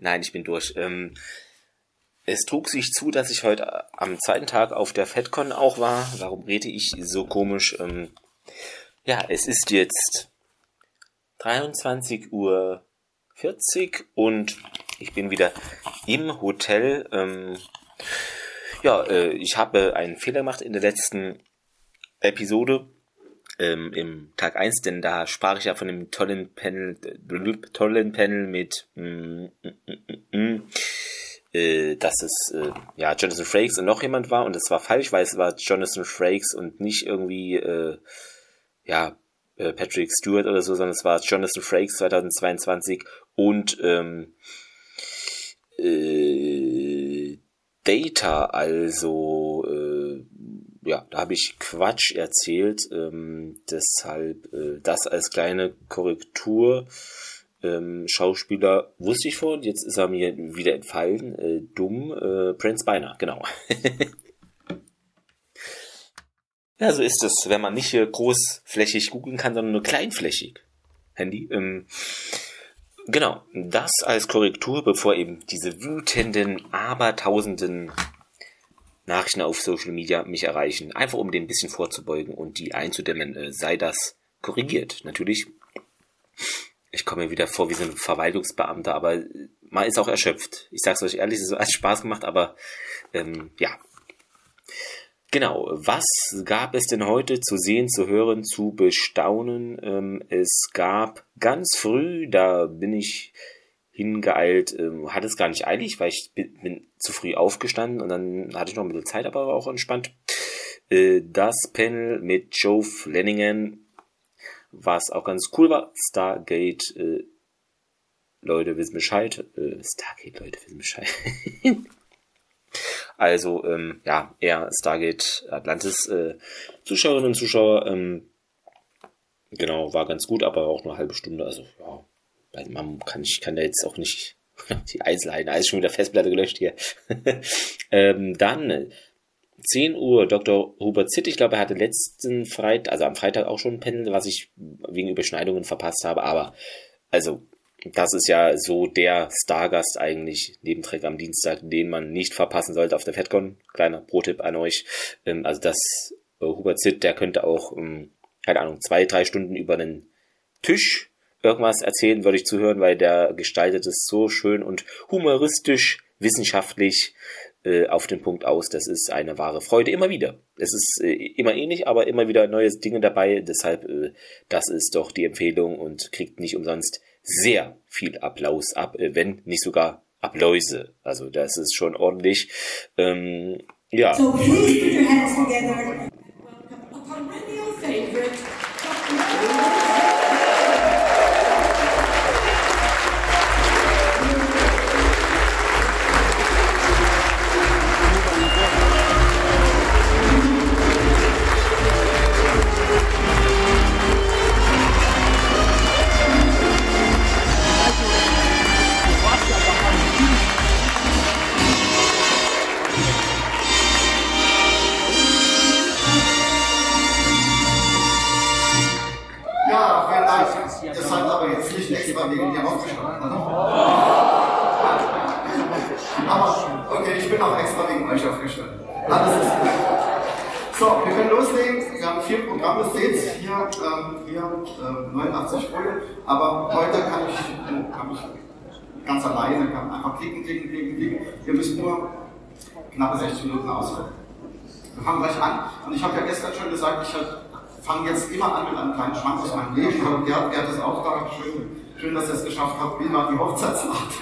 Nein, ich bin durch. Ähm, es trug sich zu, dass ich heute am zweiten Tag auf der FedCon auch war. Warum rede ich so komisch? Ähm, ja, es ist jetzt 23 Uhr 40 und ich bin wieder im Hotel. Ähm, ja, äh, ich habe einen Fehler gemacht in der letzten Episode ähm, im Tag 1, denn da sprach ich ja von dem tollen Panel, tollen Panel mit mm, mm, mm, mm, äh, dass es äh, ja Jonathan Frakes und noch jemand war und das war falsch, weil es war Jonathan Frakes und nicht irgendwie äh, ja äh, Patrick Stewart oder so, sondern es war Jonathan Frakes 2022 und ähm, äh, Data, also ja, da habe ich Quatsch erzählt, ähm, deshalb äh, das als kleine Korrektur. Ähm, Schauspieler wusste ich vorhin, jetzt ist er mir wieder entfallen. Äh, dumm, äh, Prince Beiner, genau. ja, so ist es, wenn man nicht großflächig googeln kann, sondern nur kleinflächig. Handy. Ähm, genau, das als Korrektur, bevor eben diese wütenden, abertausenden Nachrichten auf Social Media mich erreichen. Einfach um dem ein bisschen vorzubeugen und die einzudämmen, äh, sei das korrigiert. Natürlich ich komme mir wieder vor wie so ein Verwaltungsbeamter, aber man ist auch erschöpft. Ich sag's euch ehrlich, es hat Spaß gemacht, aber ähm, ja. Genau, was gab es denn heute zu sehen, zu hören, zu bestaunen? Ähm, es gab ganz früh, da bin ich hingeeilt, ähm, hatte es gar nicht eilig, weil ich bin, bin, zu früh aufgestanden und dann hatte ich noch ein bisschen Zeit, aber auch entspannt. Äh, das Panel mit Joe Flanagan was auch ganz cool war, Stargate, äh, Leute wissen Bescheid. Äh, Stargate, Leute wissen Bescheid. also, ähm, ja, eher Stargate Atlantis äh, Zuschauerinnen und Zuschauer. Ähm, genau, war ganz gut, aber auch nur eine halbe Stunde. Also, ja, man kann, ich kann da jetzt auch nicht die Einzelheiten, alles schon wieder Festplatte gelöscht hier. ähm, dann 10 Uhr Dr. Hubert Zitt, ich glaube, er hatte letzten Freitag, also am Freitag auch schon ein Panel, was ich wegen Überschneidungen verpasst habe, aber also das ist ja so der Stargast eigentlich, neben Trek am Dienstag, den man nicht verpassen sollte auf der FedCon. Kleiner Pro-Tipp an euch. Ähm, also das äh, Hubert Zitt, der könnte auch, ähm, keine Ahnung, zwei, drei Stunden über einen Tisch irgendwas erzählen, würde ich zuhören, weil der gestaltet es so schön und humoristisch, wissenschaftlich, äh, auf den Punkt aus. Das ist eine wahre Freude immer wieder. Es ist äh, immer ähnlich, aber immer wieder neue Dinge dabei. Deshalb, äh, das ist doch die Empfehlung und kriegt nicht umsonst sehr viel Applaus ab, äh, wenn nicht sogar Appläuse. Also das ist schon ordentlich. Ähm, ja. So please put your hands together. An. Und ich habe ja gestern schon gesagt, ich fange jetzt immer an mit einem kleinen Schwank aus meinem Leben. Und Gerd, Gerd ist auch da. Schön Schön, dass ihr es geschafft habt, wie man die Hochzeitsnacht.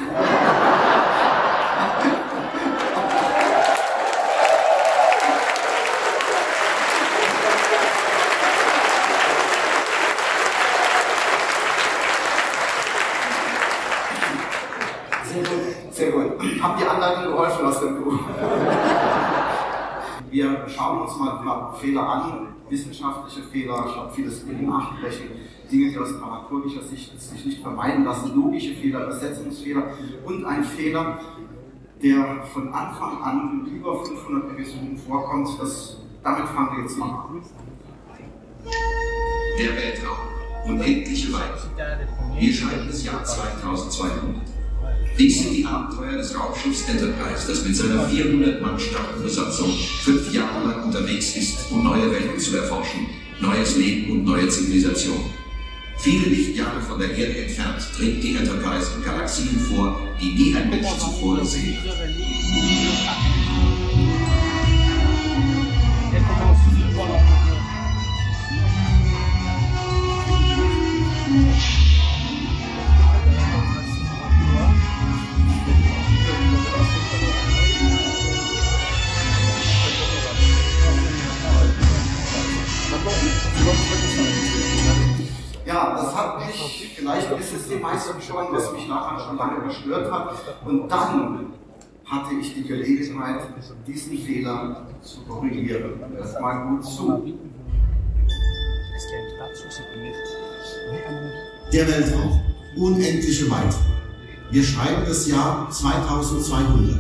Sehr gut, sehr gut. Haben die Anleitung geholfen aus dem Buch? Wir mal Fehler an, wissenschaftliche Fehler, ich habe vieles in Nachbrechen Dinge, die aus dramaturgischer Sicht sich nicht vermeiden lassen, logische Fehler, Übersetzungsfehler und ein Fehler, der von Anfang an in über 500 Episoden vorkommt. Das, damit fangen wir jetzt mal an. Der Weltraum. Unendliche Weite. Wir schreiben das Jahr 2200. Dies sind die Abenteuer des Raumschiffs Enterprise, das mit seiner 400 Mann starken Besatzung fünf Jahre lang unterwegs ist, um neue Welten zu erforschen, neues Leben und neue Zivilisation. Viele Lichtjahre von der Erde entfernt dringt die Enterprise in Galaxien vor, die nie ein Mensch zuvor gesehen hat. Meisten schon, was mich nachher schon lange gestört hat. Und dann hatte ich die Gelegenheit, diesen Fehler zu korrigieren. Das mal gut zu. Der Weltraum, unendliche Weite. Wir schreiben das Jahr 2200.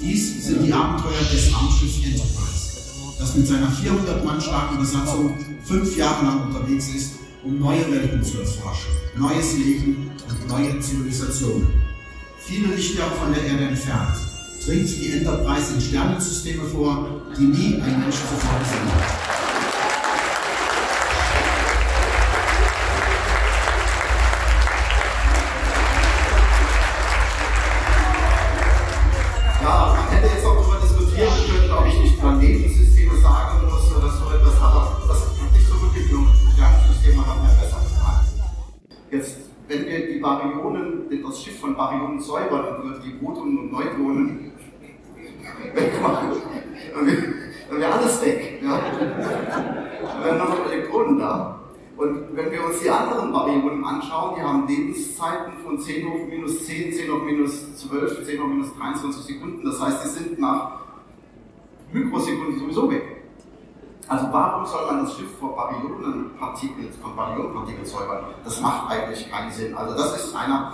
Dies sind die Abenteuer des Raumschiffs Enterprise, das mit seiner 400 Mann starken Besatzung fünf Jahre lang unterwegs ist, um neue Welten zu erforschen, neues Leben und neue Zivilisationen. Viele Lichtjahre von der Erde entfernt dringt die Enterprise in Sternensysteme vor, die nie ein Mensch zuvor gesehen hat. Von Baryonen säubern und würden die Protonen und Neutronen wegmachen, dann wäre alles weg. Ja? Dann wären noch Elektronen da. Und wenn wir uns die anderen Baryonen anschauen, die haben Lebenszeiten von 10 hoch minus 10, 10 hoch minus 12, 10 hoch minus 23 Sekunden. Das heißt, die sind nach Mikrosekunden sowieso weg. Also warum soll man das Schiff vor Baryonenpartikeln, von Baryonenpartikeln säubern? Das macht eigentlich keinen Sinn. Also das ist einer,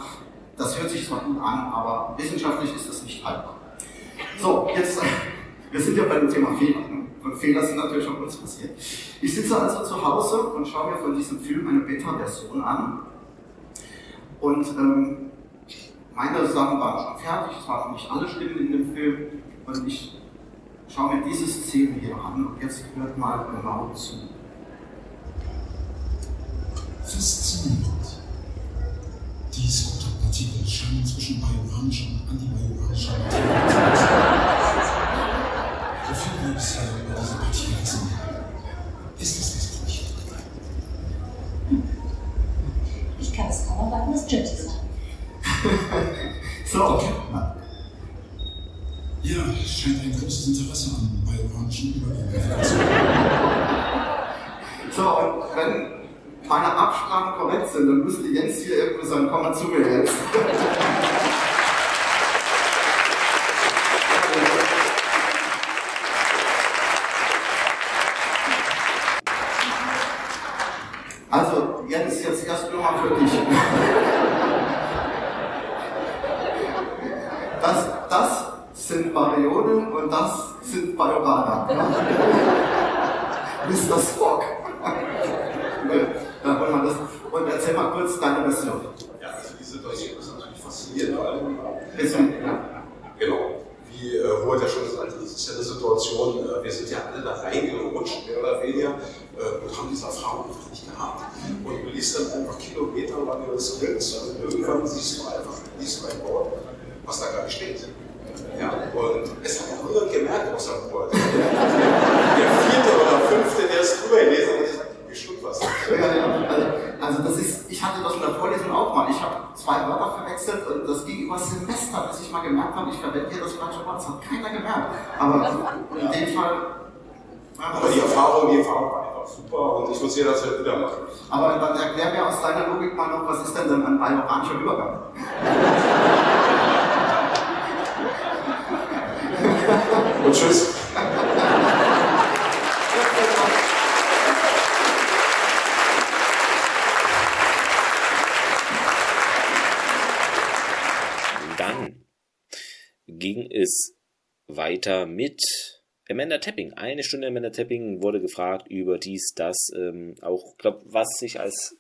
das hört sich zwar gut an, aber wissenschaftlich ist das nicht haltbar. So, jetzt, wir sind ja bei dem Thema Fehler. Und Fehler sind natürlich auch uns passiert. Ich sitze also zu Hause und schaue mir von diesem Film eine Beta-Version an. Und ähm, meine Sachen waren schon fertig, es waren nicht alle Stimmen in dem Film. Und ich schaue mir diese Szene hier an und jetzt hört mal genau zu. Faszinierend. Diese Partikel scheinen zwischen bajoranischer und antibajoranischer Wie viel wir bisher über diese Partikel wissen, ist es das nicht. Ich kann es kaum erwarten, dass Gypsy sagt. So, Ja, es scheint ein großes Interesse an bajoranischen Übergängen zu so, und wenn meine Absprachen korrekt sind, dann müsste Jens hier irgendwo sein Komma zu mir jetzt. Also, Jens, jetzt erst nur mal für dich. Das, das sind Baryonen und das sind Bajoraner. Mr. Spock. Da wollen wir das. Und erzähl mal kurz deine Version. Ja, also die Situation ist natürlich faszinierend, weil, Bisschen, ja. genau, wie äh, Robert ja schon sagte, das ist ja eine Situation, äh, wir sind ja alle da reingerutscht, mehr oder weniger, äh, und haben diese Erfahrung einfach nicht gehabt. Und du liest dann einfach Kilometer lang über Skripts, also irgendwann siehst du einfach, liest du ein Wort, was da gar nicht steht. Ja, und es hat auch niemand gemerkt, außer Robert. Der, der vierte oder fünfte, der es drüber gelesen hat, hat gesagt, wie stimmt was. Also, also das ist, ich hatte das in der Vorlesung auch mal. Ich habe zwei Wörter verwechselt und das ging über Semester, bis ich mal gemerkt habe, ich verwende hier das falsche Wort. Das hat keiner gemerkt. Aber in dem Fall. Aber die Erfahrung, die Erfahrung war einfach super und ich muss jederzeit wieder machen. Aber dann erklär mir aus deiner Logik mal noch, was ist denn dann ein bajoranischer Übergang? Und tschüss. Dann es weiter mit Amanda Tapping. Eine Stunde Amanda Tapping wurde gefragt über dies, das, ähm, auch, glaube was sich als,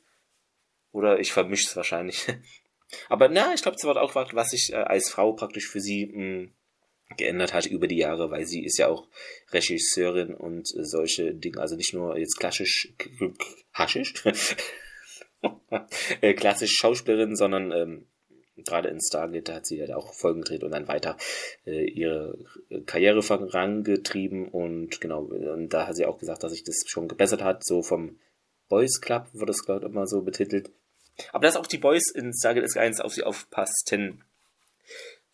oder ich vermische es wahrscheinlich, Aber na, ich glaube, es wird auch was sich äh, als Frau praktisch für sie mh, geändert hat über die Jahre, weil sie ist ja auch Regisseurin und äh, solche Dinge, also nicht nur jetzt klassisch haschisch, äh, klassisch Schauspielerin, sondern ähm, gerade in Stargate hat sie ja halt auch Folgen gedreht und dann weiter äh, ihre Karriere vorangetrieben und genau, und da hat sie auch gesagt, dass sich das schon gebessert hat, so vom Boys Club wird das gerade immer so betitelt. Aber dass auch die Boys in Stargate S1 auf sie aufpassten,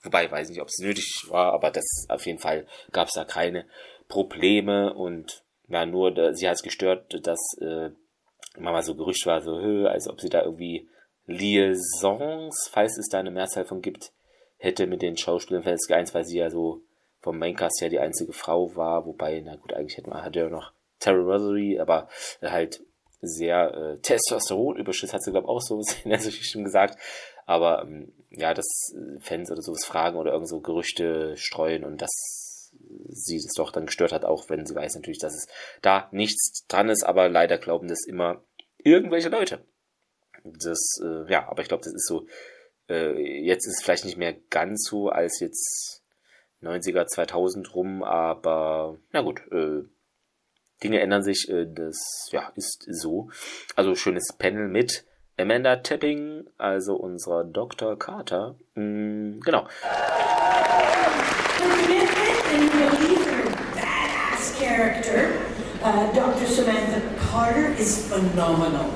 wobei, weiß nicht, ob es nötig war, aber das auf jeden Fall gab es da keine Probleme und ja, nur, da, sie hat es gestört, dass äh, mal so Gerücht war, so, als ob sie da irgendwie Liaisons, falls es da eine Mehrzahl von gibt, hätte mit den Schauspielern von SG1, weil sie ja so vom Maincast ja die einzige Frau war, wobei, na gut, eigentlich hätte man, hatte ja noch Terry Rosary, aber halt sehr äh, Testosteron-Überschuss, hat sie, glaube ich, auch so in der schon gesagt. Aber ähm, ja, dass äh, Fans oder sowas fragen oder irgend so Gerüchte streuen und dass sie das doch dann gestört hat, auch wenn sie weiß natürlich, dass es da nichts dran ist, aber leider glauben das immer irgendwelche Leute. Das, äh, ja, aber ich glaube, das ist so, äh, jetzt ist vielleicht nicht mehr ganz so als jetzt 90er, 2000 rum, aber na gut, äh, Dinge ändern sich, äh, das ja, ist so. Also schönes Panel mit Amanda Tapping, also unserer Dr. Carter. Mm, genau. character, uh, Dr. Samantha Carter is phenomenal.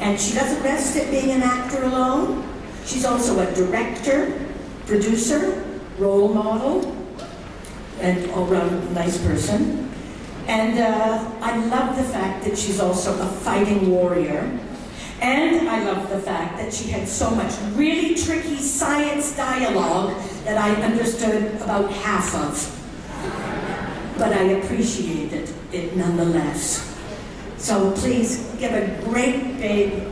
And she doesn't rest at being an actor alone. She's also a director, producer, role model, and all-round nice person. And uh, I love the fact that she's also a fighting warrior. And I love the fact that she had so much really tricky science dialogue that I understood about half of. But I appreciated it nonetheless. So please give a great big,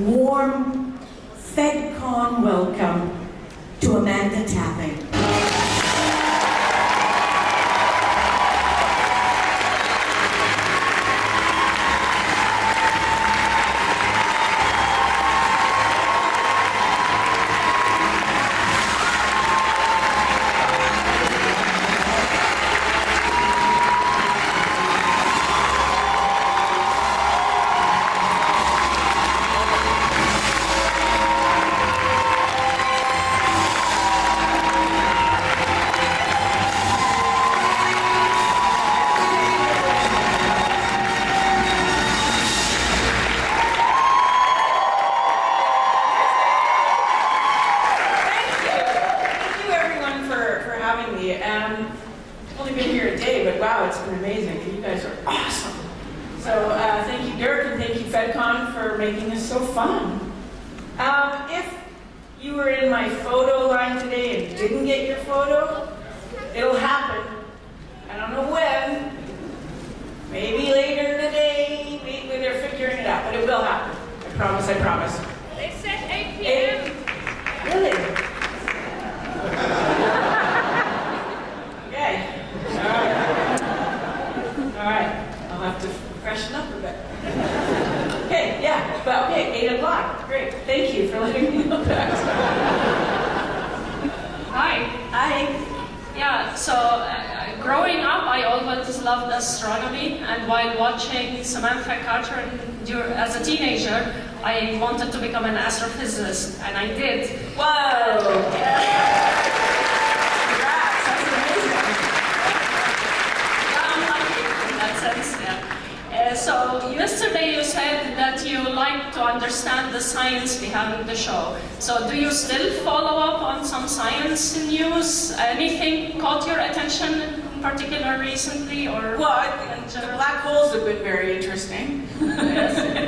warm, FedCon welcome to Amanda Tapping. Promise, I promise. They said 8 p.m. Really? okay. All right. All right. I'll have to freshen up a bit. Okay, yeah, but okay, 8 o'clock. Great. Thank you for letting me know that. Hi. Hi. Yeah, so uh, uh growing up, I always loved astronomy, and while watching Samantha Carter as a teenager, I wanted to become an astrophysicist, and I did. Whoa! Congrats, that's amazing. Yeah, I'm lucky in that sense, yeah. Uh, so yesterday you said that you like to understand the science behind the show. So do you still follow up on some science news? Anything caught your attention in particular recently or? Well, I, the black holes have been very interesting. yes.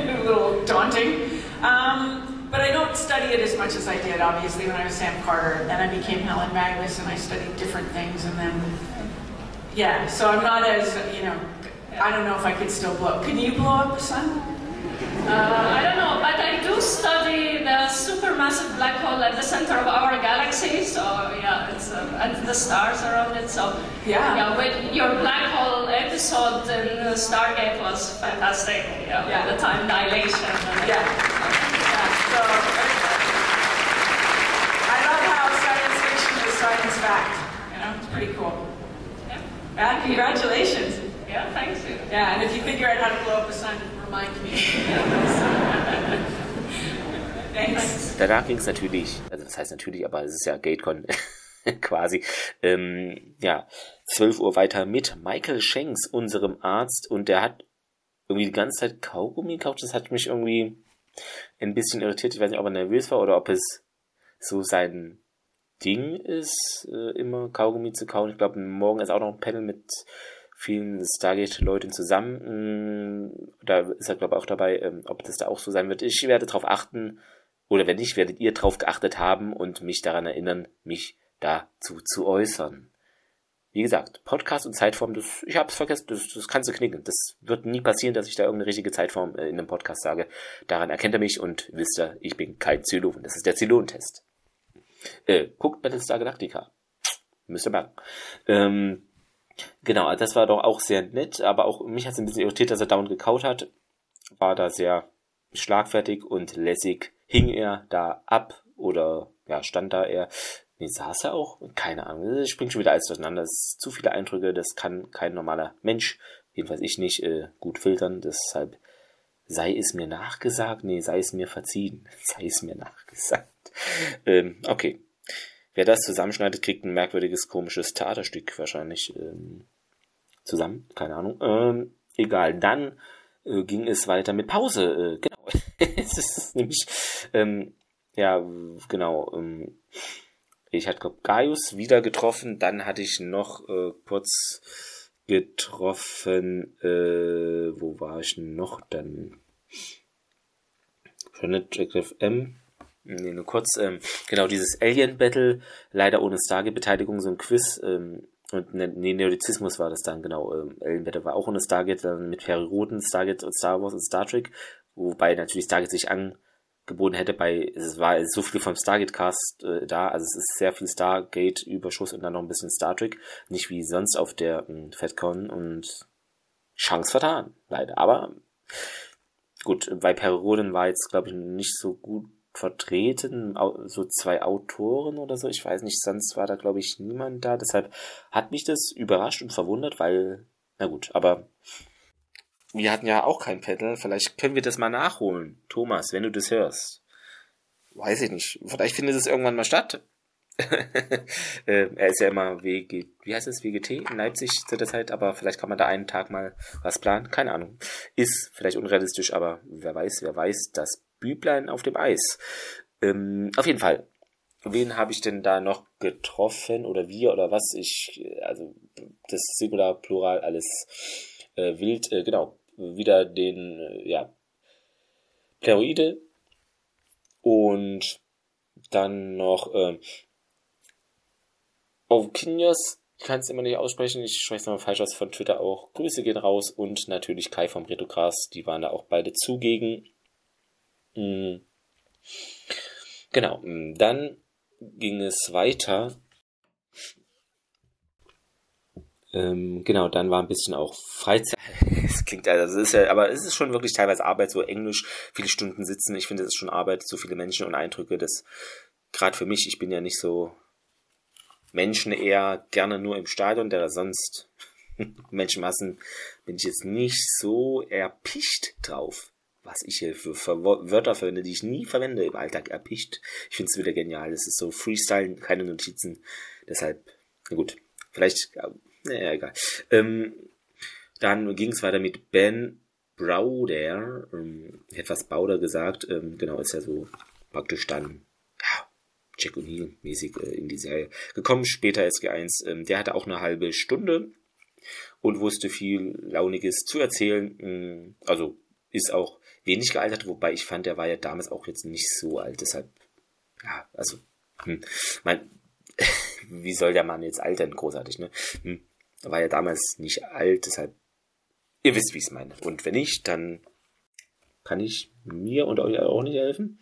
daunting. Um, but I don't study it as much as I did, obviously, when I was Sam Carter. Then I became Helen Magnus, and I studied different things, and then, yeah. So I'm not as, you know, I don't know if I could still blow. Can you blow up the sun? Uh, I don't know study the supermassive black hole at the center of our galaxy. So yeah, it's, uh, and the stars around it. So yeah, yeah with your black hole episode in Stargate was fantastic. Yeah, yeah. the time dilation. And, yeah. yeah. So, I love how science fiction is science fact. You know, it's pretty cool. Yeah. Congratulations. Yeah, thank you. Yeah, and if you figure out how to blow up the sun, remind me. Danach ging es natürlich, also das heißt natürlich, aber es ist ja GateCon quasi, ähm, ja, 12 Uhr weiter mit Michael Shanks, unserem Arzt, und der hat irgendwie die ganze Zeit Kaugummi gekauft. Das hat mich irgendwie ein bisschen irritiert. Ich weiß nicht, ob er nervös war oder ob es so sein Ding ist, äh, immer Kaugummi zu kauen. Ich glaube, morgen ist auch noch ein Panel mit vielen Stargate-Leuten zusammen. Mm, Da ist er, glaube ich, auch dabei, ähm, ob das da auch so sein wird. Ich werde darauf achten, oder wenn nicht, werdet ihr darauf geachtet haben und mich daran erinnern, mich dazu zu äußern. Wie gesagt, Podcast und Zeitform, das, ich hab's vergessen, das, das kannst du knicken. Das wird nie passieren, dass ich da irgendeine richtige Zeitform äh, in einem Podcast sage. Daran erkennt er mich und wisst ihr, ich bin kein Zylon. Das ist der Zylon-Test. Äh, guckt Battlestar Galactica. Müsst ihr merken. Ähm, genau, also das war doch auch sehr nett, aber auch mich hat es ein bisschen irritiert, dass er dauernd gekaut hat. War da sehr schlagfertig und lässig. Hing er da ab oder ja, stand da er. Nee, saß er auch? Keine Ahnung. Es springt schon wieder alles durcheinander. Es sind zu viele Eindrücke, das kann kein normaler Mensch, jedenfalls ich nicht, äh, gut filtern. Deshalb sei es mir nachgesagt. Nee, sei es mir verziehen. Sei es mir nachgesagt. Ähm, okay. Wer das zusammenschneidet, kriegt ein merkwürdiges, komisches Theaterstück wahrscheinlich ähm, zusammen. Keine Ahnung. Ähm, egal. Dann äh, ging es weiter mit Pause. Äh. es ist nämlich, ähm, ja, genau. Ähm, ich hatte Gaius wieder getroffen. Dann hatte ich noch äh, kurz getroffen. Äh, wo war ich noch dann? Planet Jack M. Nee, nur kurz. Ähm, genau, dieses Alien Battle, leider ohne Stargate-Beteiligung, so ein Quiz. Ähm, und ne, nee, Neolizismus war das dann, genau. Ähm, Alien Battle war auch ohne Stargate, dann mit Perry Roden, Stargate und Star Wars und Star Trek. Wobei natürlich Stargate sich angeboten hätte bei, es war so viel vom Stargate-Cast äh, da, also es ist sehr viel Stargate-Überschuss und dann noch ein bisschen Star Trek. Nicht wie sonst auf der ähm, FedCon und Chance vertan, leider. Aber gut, bei Perry Roden war jetzt, glaube ich, nicht so gut vertreten, so zwei Autoren oder so, ich weiß nicht, sonst war da glaube ich niemand da, deshalb hat mich das überrascht und verwundert, weil, na gut, aber wir hatten ja auch kein Panel, vielleicht können wir das mal nachholen. Thomas, wenn du das hörst. Weiß ich nicht, vielleicht findet es irgendwann mal statt. äh, er ist ja immer WG, wie heißt es, WGT in Leipzig zu der Zeit, aber vielleicht kann man da einen Tag mal was planen, keine Ahnung. Ist vielleicht unrealistisch, aber wer weiß, wer weiß, das Büblein auf dem Eis. Ähm, auf jeden Fall. Wen habe ich denn da noch getroffen oder wir oder was? Ich, äh, also das Singular, Plural, alles äh, wild, äh, genau. Wieder den, äh, ja, Pleroide und dann noch ähm, Ovkinios, ich kann es immer nicht aussprechen, ich spreche es nochmal falsch aus von Twitter auch. Grüße gehen raus und natürlich Kai vom Retogras, die waren da auch beide zugegen. Mm. Genau, mm, dann ging es weiter. Ähm, genau, dann war ein bisschen auch Freizeit. Es klingt also, es ist ja, aber es ist schon wirklich teilweise Arbeit, so Englisch, viele Stunden sitzen. Ich finde, es ist schon Arbeit, so viele Menschen und Eindrücke. Das gerade für mich, ich bin ja nicht so Menschen eher gerne nur im Stadion, der sonst Menschenmassen bin ich jetzt nicht so erpicht drauf. Was ich hier für Wörter verwende, die ich nie verwende im Alltag, erpicht. Ich finde es wieder genial. Es ist so Freestyle, keine Notizen. Deshalb, na gut, vielleicht, naja, egal. Ähm, dann ging es weiter mit Ben Browder, ähm, etwas Bauder gesagt, ähm, genau, ist ja so praktisch dann, ja, Jack O'Neill mäßig äh, in die Serie gekommen. Später SG1, ähm, der hatte auch eine halbe Stunde und wusste viel Launiges zu erzählen. Ähm, also ist auch wenig gealtert, wobei ich fand, der war ja damals auch jetzt nicht so alt. Deshalb, ja, also, hm, mein, wie soll der Mann jetzt altern? Großartig, ne? Hm, war ja damals nicht alt, deshalb, ihr wisst, wie ich es meine. Und wenn nicht, dann kann ich mir und euch auch nicht helfen.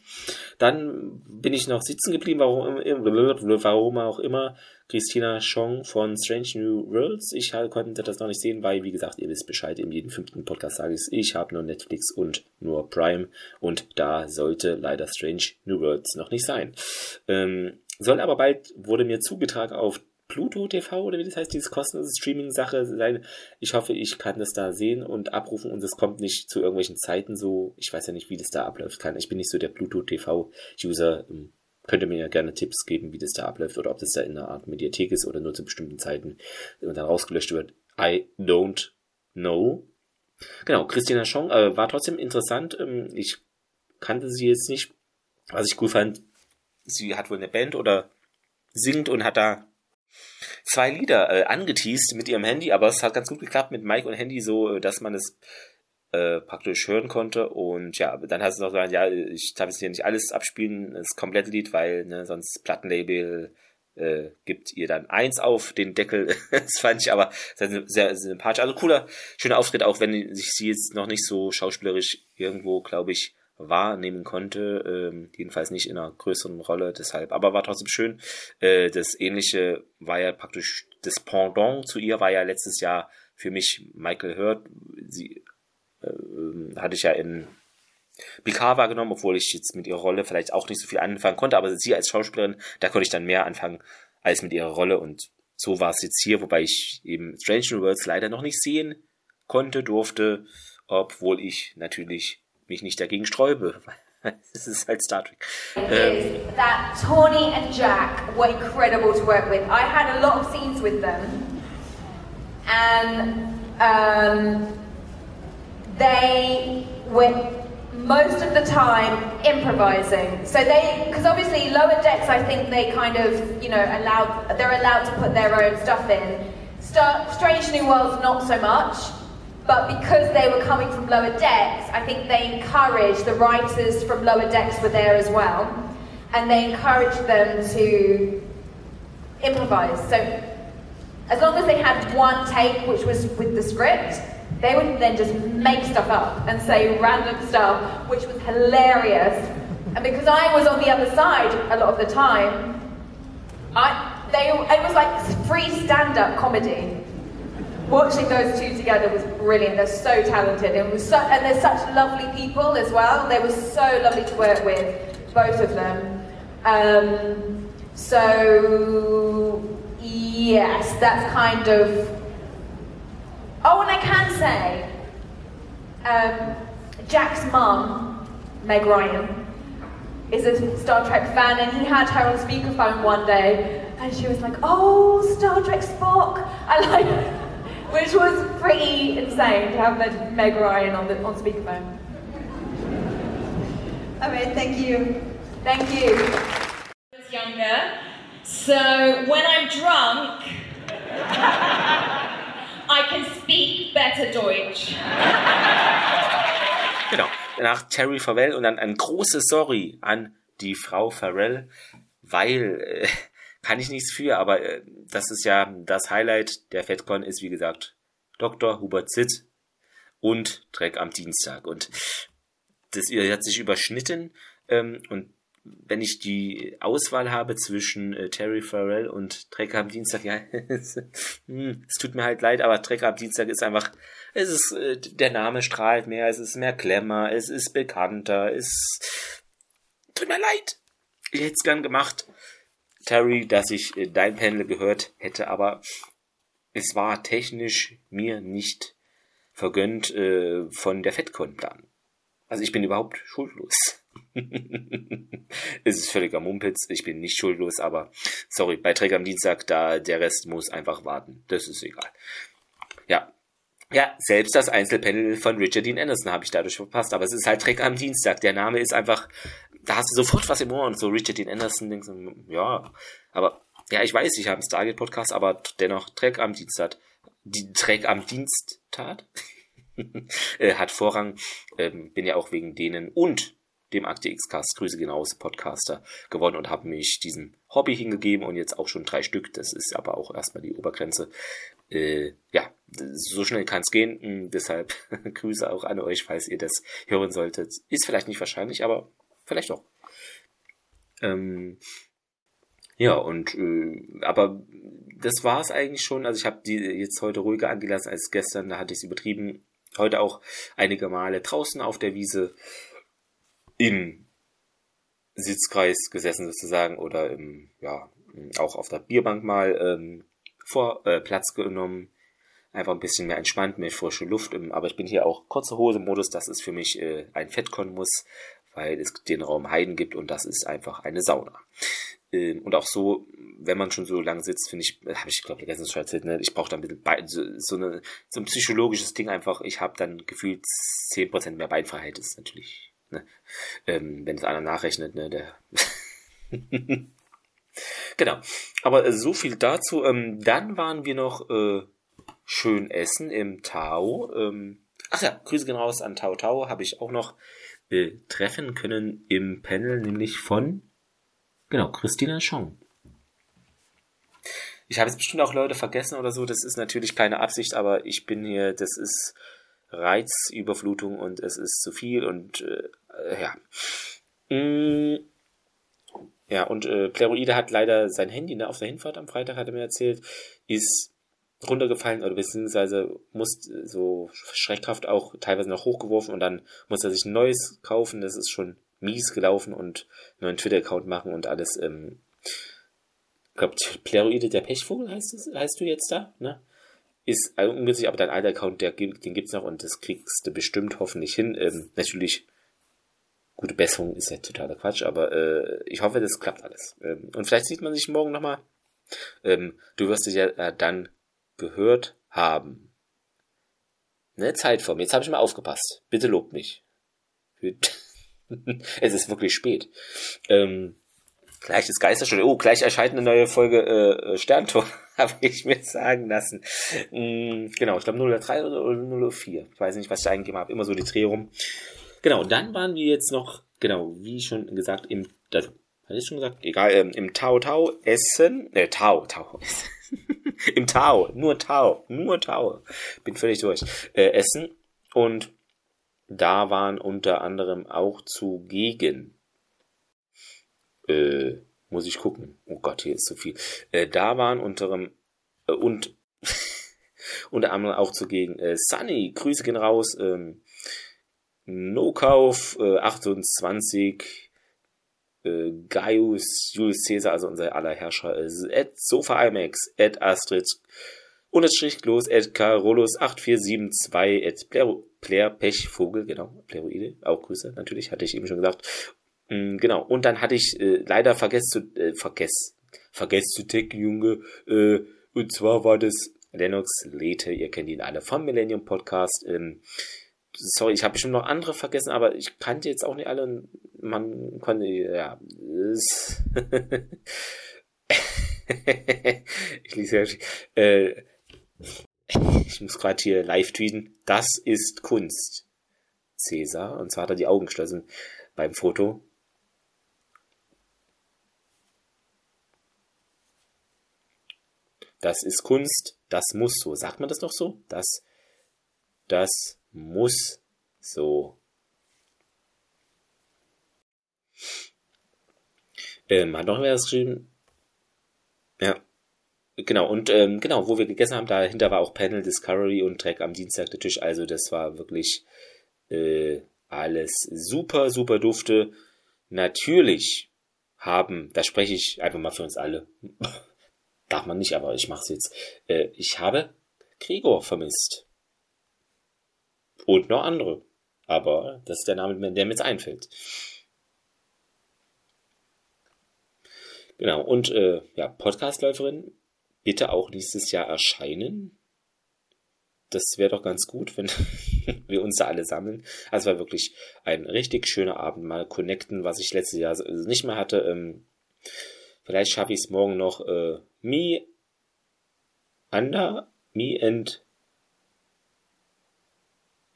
Dann bin ich noch sitzen geblieben, warum, warum auch immer. Christina Chong von Strange New Worlds. Ich konnte das noch nicht sehen, weil, wie gesagt, ihr wisst Bescheid, in jedem fünften Podcast sage ich es, ich habe nur Netflix und nur Prime und da sollte leider Strange New Worlds noch nicht sein. Ähm, soll aber bald, wurde mir zugetragen auf Pluto TV oder wie das heißt, diese kostenlose Streaming-Sache sein. Ich hoffe, ich kann das da sehen und abrufen und es kommt nicht zu irgendwelchen Zeiten so. Ich weiß ja nicht, wie das da abläuft kann. Ich bin nicht so der Pluto TV-User. Ähm, könnt ihr mir ja gerne Tipps geben, wie das da abläuft oder ob das da in einer Art Mediathek ist oder nur zu bestimmten Zeiten und dann rausgelöscht wird. I don't know. Genau, Christina Schong äh, war trotzdem interessant. Ähm, ich kannte sie jetzt nicht. Was ich cool fand, sie hat wohl eine Band oder singt und hat da zwei Lieder äh, angeteased mit ihrem Handy, aber es hat ganz gut geklappt mit Mike und Handy so, äh, dass man es äh, praktisch hören konnte. Und ja, dann hast du noch gesagt, ja, ich darf jetzt hier nicht alles abspielen, das komplette Lied, weil ne, sonst Plattenlabel äh, gibt ihr dann eins auf den Deckel. das fand ich aber sehr, sehr sympathisch. Also cooler, schöner Auftritt, auch wenn sich sie jetzt noch nicht so schauspielerisch irgendwo, glaube ich, wahrnehmen konnte. Ähm, jedenfalls nicht in einer größeren Rolle, deshalb. Aber war trotzdem schön. Äh, das ähnliche war ja praktisch das Pendant zu ihr, war ja letztes Jahr für mich Michael Hurt. Sie äh, hatte ich ja in Picard wahrgenommen, obwohl ich jetzt mit ihrer Rolle vielleicht auch nicht so viel anfangen konnte, aber sie als Schauspielerin, da konnte ich dann mehr anfangen als mit ihrer Rolle und so war es jetzt hier, wobei ich eben Strange New Worlds leider noch nicht sehen konnte, durfte, obwohl ich natürlich mich nicht dagegen sträube. Es ist halt Star Trek. Um, that Tawny and Jack were incredible to work with. I had a lot of scenes with them, and um, they were most of the time improvising. So they, because obviously lower decks, I think they kind of, you know, allowed they're allowed to put their own stuff in. Star, Strange New Worlds, not so much. But because they were coming from lower decks, I think they encouraged the writers from lower decks were there as well, and they encouraged them to improvise. So as long as they had one take, which was with the script, they would then just make stuff up and say random stuff, which was hilarious. And because I was on the other side a lot of the time, I they it was like free stand-up comedy watching those two together was brilliant. They're so talented and so, and they're such lovely people as well. They were so lovely to work with, both of them. Um, so yes, that's kind of. Oh, and I can say, um, Jack's mum, Meg Ryan, is a Star Trek fan, and he had her on speakerphone one day, and she was like, "Oh, Star Trek Spock, I like." Which was pretty insane to have Meg Ryan on the on speakerphone. Okay, thank you. Thank you. I was younger, so when I'm drunk, I can speak better Deutsch. Genau, nach Terry Farrell und dann ein großes Sorry an die Frau Farrell, weil äh, kann ich nichts für, aber äh, das ist ja das Highlight der FedCon ist, wie gesagt, Dr. Hubert Zitt und Dreck am Dienstag. Und das hat sich überschnitten. Ähm, und wenn ich die Auswahl habe zwischen äh, Terry Farrell und Dreck am Dienstag, ja, es, hm, es tut mir halt leid, aber Dreck am Dienstag ist einfach, es ist, äh, der Name strahlt mehr, es ist mehr Glamour, es ist bekannter, es tut mir leid. Ich hätte es gern gemacht. Terry, dass ich äh, dein Panel gehört hätte, aber es war technisch mir nicht vergönnt äh, von der FedCon dann. Also ich bin überhaupt schuldlos. es ist völliger Mumpitz, ich bin nicht schuldlos, aber sorry, bei Träger am Dienstag, da der Rest muss einfach warten. Das ist egal. Ja. Ja, selbst das Einzelpanel von Richard Dean Anderson habe ich dadurch verpasst, aber es ist halt Träger am Dienstag. Der Name ist einfach da hast du sofort was im Ohr und so Richard Dean Anderson denkst du, ja, aber ja, ich weiß, ich habe einen Stargate Podcast, aber dennoch Dreck am Dienstag, die Dreck am Diensttat äh, hat Vorrang, ähm, bin ja auch wegen denen und dem Akte X-Cast, Grüße genauso Podcaster gewonnen und habe mich diesem Hobby hingegeben und jetzt auch schon drei Stück. Das ist aber auch erstmal die Obergrenze. Äh, ja, so schnell kann es gehen. Deshalb Grüße auch an euch, falls ihr das hören solltet. Ist vielleicht nicht wahrscheinlich, aber Vielleicht auch. Ähm, ja, und äh, aber das war es eigentlich schon. Also ich habe die jetzt heute ruhiger angelassen als gestern, da hatte ich es übertrieben. Heute auch einige Male draußen auf der Wiese im Sitzkreis gesessen sozusagen oder im, ja, auch auf der Bierbank mal ähm, vor äh, Platz genommen. Einfach ein bisschen mehr entspannt, mehr frische Luft. Ähm, aber ich bin hier auch kurze Hose-Modus. Das ist für mich äh, ein Fettkon-Muss, weil es den Raum Heiden gibt und das ist einfach eine Sauna. Ähm, und auch so, wenn man schon so lange sitzt, finde ich, habe ich glaube ich letztens schon erzählt, ne, ich brauche da ein bisschen Bein, so, so, eine, so ein psychologisches Ding einfach. Ich habe dann gefühlt 10% mehr Beinfreiheit. Ist natürlich, ne, ähm, wenn es einer nachrechnet, ne, der genau. Aber äh, so viel dazu. Ähm, dann waren wir noch äh, schön essen im Tau. Ähm, ach ja, Grüße gehen raus an Tau Tau. Habe ich auch noch treffen können im Panel, nämlich von genau Christina Schong. Ich habe jetzt bestimmt auch Leute vergessen oder so. Das ist natürlich keine Absicht, aber ich bin hier. Das ist Reizüberflutung und es ist zu viel und äh, ja. Mm, ja, und äh, Pleroide hat leider sein Handy ne, auf der Hinfahrt am Freitag, hat er mir erzählt, ist runtergefallen oder beziehungsweise muss so Schreckkraft auch teilweise noch hochgeworfen und dann muss er sich ein neues kaufen. Das ist schon mies gelaufen und einen neuen Twitter-Account machen und alles. Ähm, ich glaube, Pleroide der Pechvogel heißt es, heißt du jetzt da, ne? Ist also ungünstig, aber dein alter Account, der, den gibt's noch und das kriegst du bestimmt hoffentlich hin. Ähm, natürlich Gute Besserung ist ja totaler Quatsch, aber äh, ich hoffe, das klappt alles. Ähm, und vielleicht sieht man sich morgen nochmal. Ähm, du wirst dich ja äh, dann gehört haben. Ne, Zeitform. Jetzt habe ich mal aufgepasst. Bitte lobt mich. es ist wirklich spät. Ähm, gleich ist Geisterstunde. Oh, gleich erscheint eine neue Folge äh, Sterntor, habe ich mir sagen lassen. Mm, genau, ich glaube 003 oder 004. Ich weiß nicht, was ich eingegeben habe. Immer so die Dreh rum. Genau, dann waren wir jetzt noch, genau, wie schon gesagt, im, also, hatte ich schon gesagt? Egal, ähm, im Tau Tau essen, äh, Tau, Tau, im Tau, nur Tau, nur Tau, bin völlig durch, äh, essen. Und da waren unter anderem auch zugegen, äh, muss ich gucken, oh Gott, hier ist so viel, äh, da waren unter anderem, äh, und, unter anderem auch zugegen, äh, Sunny, Grüße gehen raus, ähm, No-Kauf äh, 28 äh, Gaius Julius Caesar, also unser aller Herrscher, äh, Ed Sofa IMAX, Ed Astrid, unterstrich los, Ed Carolus 8472, Ed Player, Player Pechvogel, genau, Pleroide, auch Grüße, natürlich, hatte ich eben schon gesagt. Mm, genau, und dann hatte ich äh, leider vergessen zu, äh, vergessen, vergessen zu ticken, Junge, äh, und zwar war das Lennox Lete, ihr kennt ihn alle vom Millennium Podcast, ähm, sorry, ich habe bestimmt noch andere vergessen, aber ich kannte jetzt auch nicht alle. Man konnte, ja. ich lese ja. Äh, ich muss gerade hier live tweeten. Das ist Kunst. Cäsar. Und zwar hat er die Augen geschlossen beim Foto. Das ist Kunst. Das muss so. Sagt man das noch so? Das, das muss so. Ähm, hat noch wer das geschrieben? Ja. Genau, und ähm, genau, wo wir gegessen haben, dahinter war auch Panel Discovery und Track am Dienstag der Tisch. Also das war wirklich äh, alles super, super dufte. Natürlich haben, da spreche ich einfach mal für uns alle. Darf man nicht, aber ich mache es jetzt. Äh, ich habe Gregor vermisst. Und noch andere. Aber das ist der Name, der mir jetzt einfällt. Genau, und äh, ja, Podcastläuferin, bitte auch nächstes Jahr erscheinen. Das wäre doch ganz gut, wenn wir uns da alle sammeln. Also war wirklich ein richtig schöner Abend, mal connecten, was ich letztes Jahr nicht mehr hatte. Ähm, vielleicht schaffe ich es morgen noch. Äh, me under, me and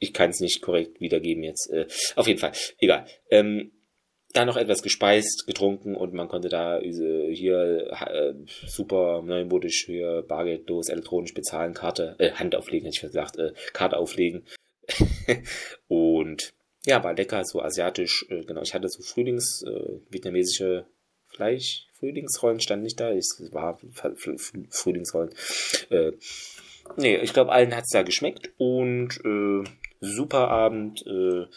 ich kann es nicht korrekt wiedergeben jetzt. Äh, auf jeden Fall, egal. Ähm, da noch etwas gespeist, getrunken und man konnte da äh, hier äh, super neumodisch hier bargeldlos elektronisch bezahlen, Karte, äh, Hand auflegen, hätte ich gesagt, äh, Karte auflegen. und ja, war lecker, so asiatisch, äh, genau. Ich hatte so Frühlings, äh, vietnamesische Fleisch, Frühlingsrollen stand nicht da, es war Frühlingsrollen. Äh, nee, ich glaube, allen hat's da geschmeckt und äh, super Abend. Äh,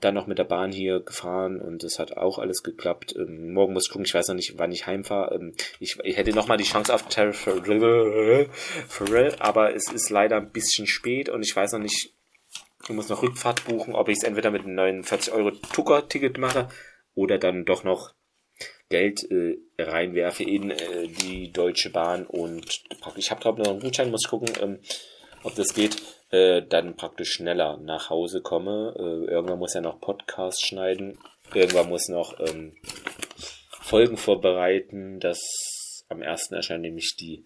dann noch mit der Bahn hier gefahren und es hat auch alles geklappt. Ähm, morgen muss ich gucken, ich weiß noch nicht, wann ich heimfahre. Ähm, ich, ich hätte noch mal die Chance auf Terry Farrell, aber es ist leider ein bisschen spät und ich weiß noch nicht, ich muss noch Rückfahrt buchen, ob ich es entweder mit einem 49 Euro Tucker-Ticket mache oder dann doch noch Geld äh, reinwerfe in äh, die Deutsche Bahn und ich habe glaube noch einen Gutschein, muss ich gucken, ähm, ob das geht, äh, dann praktisch schneller nach Hause komme. Äh, irgendwann muss er noch Podcast schneiden, irgendwann muss noch ähm, Folgen vorbereiten. Das am ersten erscheint nämlich die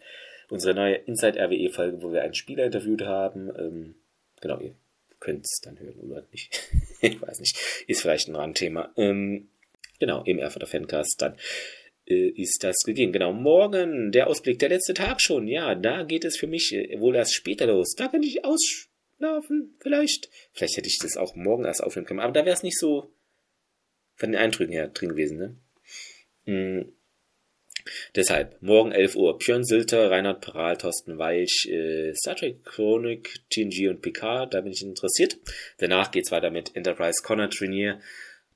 unsere neue Inside RWE Folge, wo wir einen Spieler interviewt haben. Ähm, genau, ihr könnt es dann hören oder nicht. ich weiß nicht. Ist vielleicht ein Randthema. Ähm, genau, im Erfurter Fancast dann ist das gegeben. Genau, morgen der Ausblick, der letzte Tag schon. Ja, da geht es für mich äh, wohl erst später los. Da kann ich ausschlafen, vielleicht. Vielleicht hätte ich das auch morgen erst aufnehmen können. Aber da wäre es nicht so von den Eindrücken her drin gewesen, ne? Mhm. Deshalb, morgen 11 Uhr, Björn Silter, Reinhard Peral, Thorsten Weich, äh, Star Trek Chronik, TNG und Picard, da bin ich interessiert. Danach geht's weiter mit Enterprise Connor Trainier,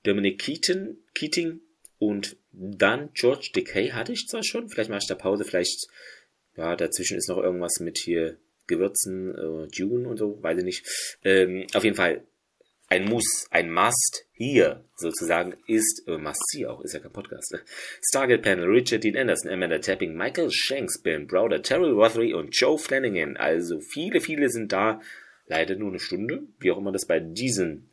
Dominic Keaton, Keating und dann George Decay hatte ich zwar schon, vielleicht mache ich da Pause, vielleicht, ja, dazwischen ist noch irgendwas mit hier Gewürzen, äh, Dune und so, weiß ich nicht. Ähm, auf jeden Fall ein Muss, ein Must hier sozusagen ist, äh, Must see auch, ist ja kein Podcast, ne? Stargate Panel, Richard Dean Anderson, Amanda Tapping, Michael Shanks, Ben Browder, Terrell Rothery und Joe Flanagan. Also viele, viele sind da. Leider nur eine Stunde, wie auch immer das bei diesen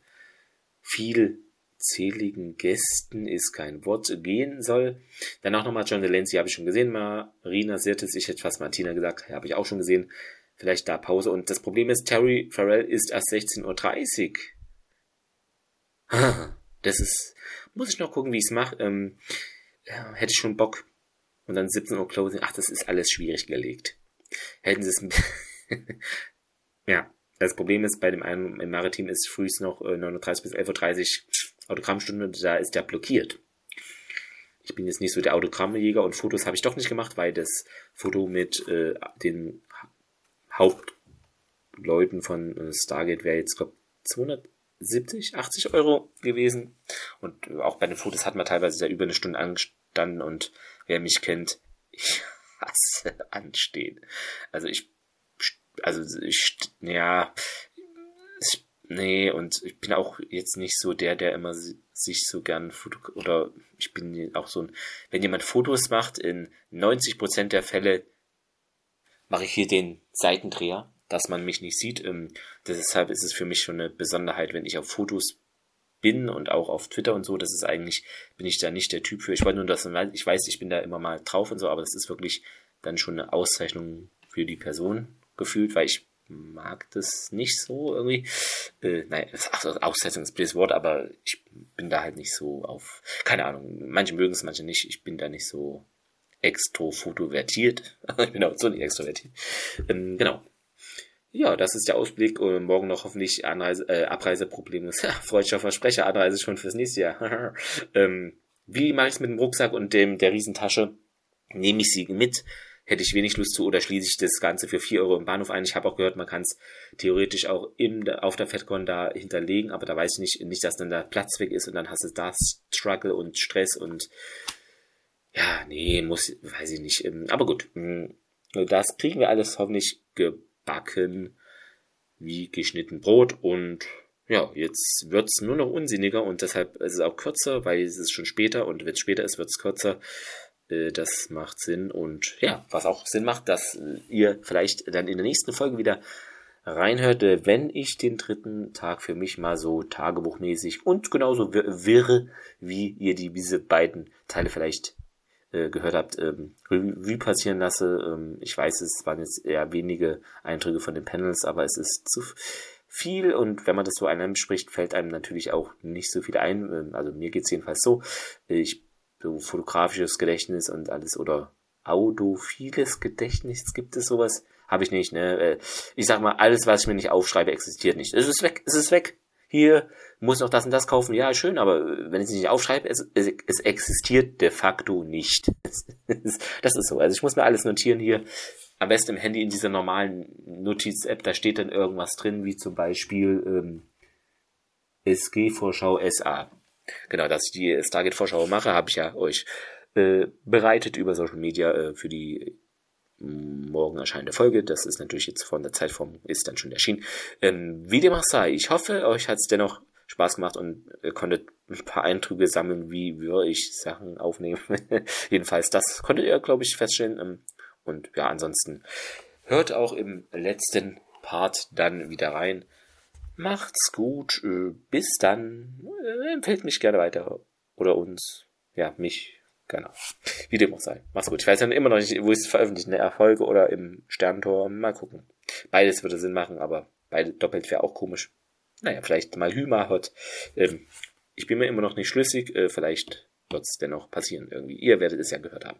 vielzähligen Gästen ist kein Wort gehen soll. Danach nochmal John Delancey, habe ich schon gesehen. Marina Sirtis, ich hätte fast Martina gesagt, habe ich auch schon gesehen. Vielleicht da Pause. Und das Problem ist, Terry Farrell ist erst 16.30 Uhr. Das ist, muss ich noch gucken, wie ich es mache. Ähm, ja, hätte ich schon Bock. Und dann 17 Uhr Closing. Ach, das ist alles schwierig gelegt. Hätten sie es. ja, das Problem ist, bei dem einen im Maritim ist frühst noch äh, 9.30 bis 11.30 Uhr Autogrammstunde. Da ist der blockiert. Ich bin jetzt nicht so der Autogrammjäger und Fotos habe ich doch nicht gemacht, weil das Foto mit äh, den Hauptleuten von äh, Stargate wäre jetzt, glaube 200 70, 80 Euro gewesen. Und auch bei den Fotos hat man teilweise ja über eine Stunde angestanden und wer mich kennt, ich hasse anstehen. Also ich, also ich, ja, nee, und ich bin auch jetzt nicht so der, der immer sich so gern oder ich bin auch so ein, wenn jemand Fotos macht, in 90 Prozent der Fälle mache ich hier den Seitendreher dass man mich nicht sieht. Ähm, deshalb ist es für mich schon eine Besonderheit, wenn ich auf Fotos bin und auch auf Twitter und so. Das ist eigentlich, bin ich da nicht der Typ für. Ich wollte nur, dass man, ich weiß, ich bin da immer mal drauf und so, aber das ist wirklich dann schon eine Auszeichnung für die Person gefühlt, weil ich mag das nicht so irgendwie. Äh, nein, Auszeichnung ist ein Wort, aber ich bin da halt nicht so auf, keine Ahnung, manche mögen es, manche nicht. Ich bin da nicht so extrofotovertiert. ich bin auch so nicht extrovertiert. Ähm, genau. Ja, das ist der Ausblick. Und morgen noch hoffentlich Anreise, äh, Abreiseprobleme. Ja, freudscher Versprecher, Anreise schon fürs nächste Jahr. ähm, wie mache ich es mit dem Rucksack und dem der Riesentasche? Nehme ich sie mit? Hätte ich wenig Lust zu oder schließe ich das Ganze für vier Euro im Bahnhof ein? Ich habe auch gehört, man kann es theoretisch auch in, auf der FedCon da hinterlegen, aber da weiß ich nicht, nicht, dass dann der Platz weg ist und dann hast du da Struggle und Stress und ja, nee, muss, weiß ich nicht. Ähm, aber gut, hm, das kriegen wir alles hoffentlich gebacken backen wie geschnitten Brot und ja, jetzt wird's nur noch unsinniger und deshalb ist es auch kürzer, weil es ist schon später und wenn es später ist, wird's kürzer. Äh, das macht Sinn und ja, was auch Sinn macht, dass ihr vielleicht dann in der nächsten Folge wieder reinhört, wenn ich den dritten Tag für mich mal so tagebuchmäßig und genauso wirre, wie ihr die, diese beiden Teile vielleicht äh, gehört habt, ähm, Revue passieren lasse. Ähm, ich weiß, es waren jetzt eher wenige Eindrücke von den Panels, aber es ist zu viel und wenn man das so einem spricht, fällt einem natürlich auch nicht so viel ein. Ähm, also mir geht's jedenfalls so. Ich so fotografisches Gedächtnis und alles oder audophiles Gedächtnis, gibt es sowas? Habe ich nicht, ne? Äh, ich sag mal, alles, was ich mir nicht aufschreibe, existiert nicht. Es ist weg, es ist weg hier muss noch das und das kaufen. Ja, schön, aber wenn ich es nicht aufschreibe, es, es, es existiert de facto nicht. das ist so. Also ich muss mir alles notieren hier. Am besten im Handy in dieser normalen Notiz-App, da steht dann irgendwas drin, wie zum Beispiel, ähm, SG-Vorschau SA. Genau, dass ich die Stargate-Vorschau mache, habe ich ja euch äh, bereitet über Social Media äh, für die morgen erscheinende Folge. Das ist natürlich jetzt von der Zeitform, ist dann schon erschienen. Ähm, wie dem auch sei, ich hoffe, euch hat es dennoch Spaß gemacht und ihr konntet ein paar Eindrücke sammeln, wie wir ich Sachen aufnehmen. Jedenfalls, das konntet ihr, glaube ich, feststellen. Ähm, und ja, ansonsten hört auch im letzten Part dann wieder rein. Macht's gut. Äh, bis dann. Äh, empfehlt mich gerne weiter. Oder uns. Ja, mich Genau. Wie dem auch sei. Mach's gut. Ich weiß ja immer noch nicht, wo ich es veröffentliche, in Erfolge oder im Sterntor. Mal gucken. Beides würde Sinn machen, aber beide doppelt wäre auch komisch. Naja, vielleicht mal Hüma hat. Ähm, ich bin mir immer noch nicht schlüssig. Äh, vielleicht wird es dennoch passieren irgendwie. Ihr werdet es ja gehört haben.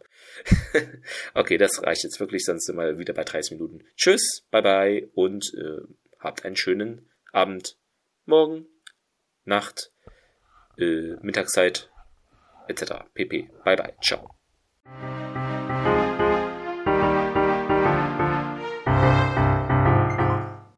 okay, das reicht jetzt wirklich, sonst sind wir wieder bei 30 Minuten. Tschüss, bye bye und äh, habt einen schönen Abend, morgen, Nacht, äh, Mittagszeit etc. pp. Bye bye. Ciao.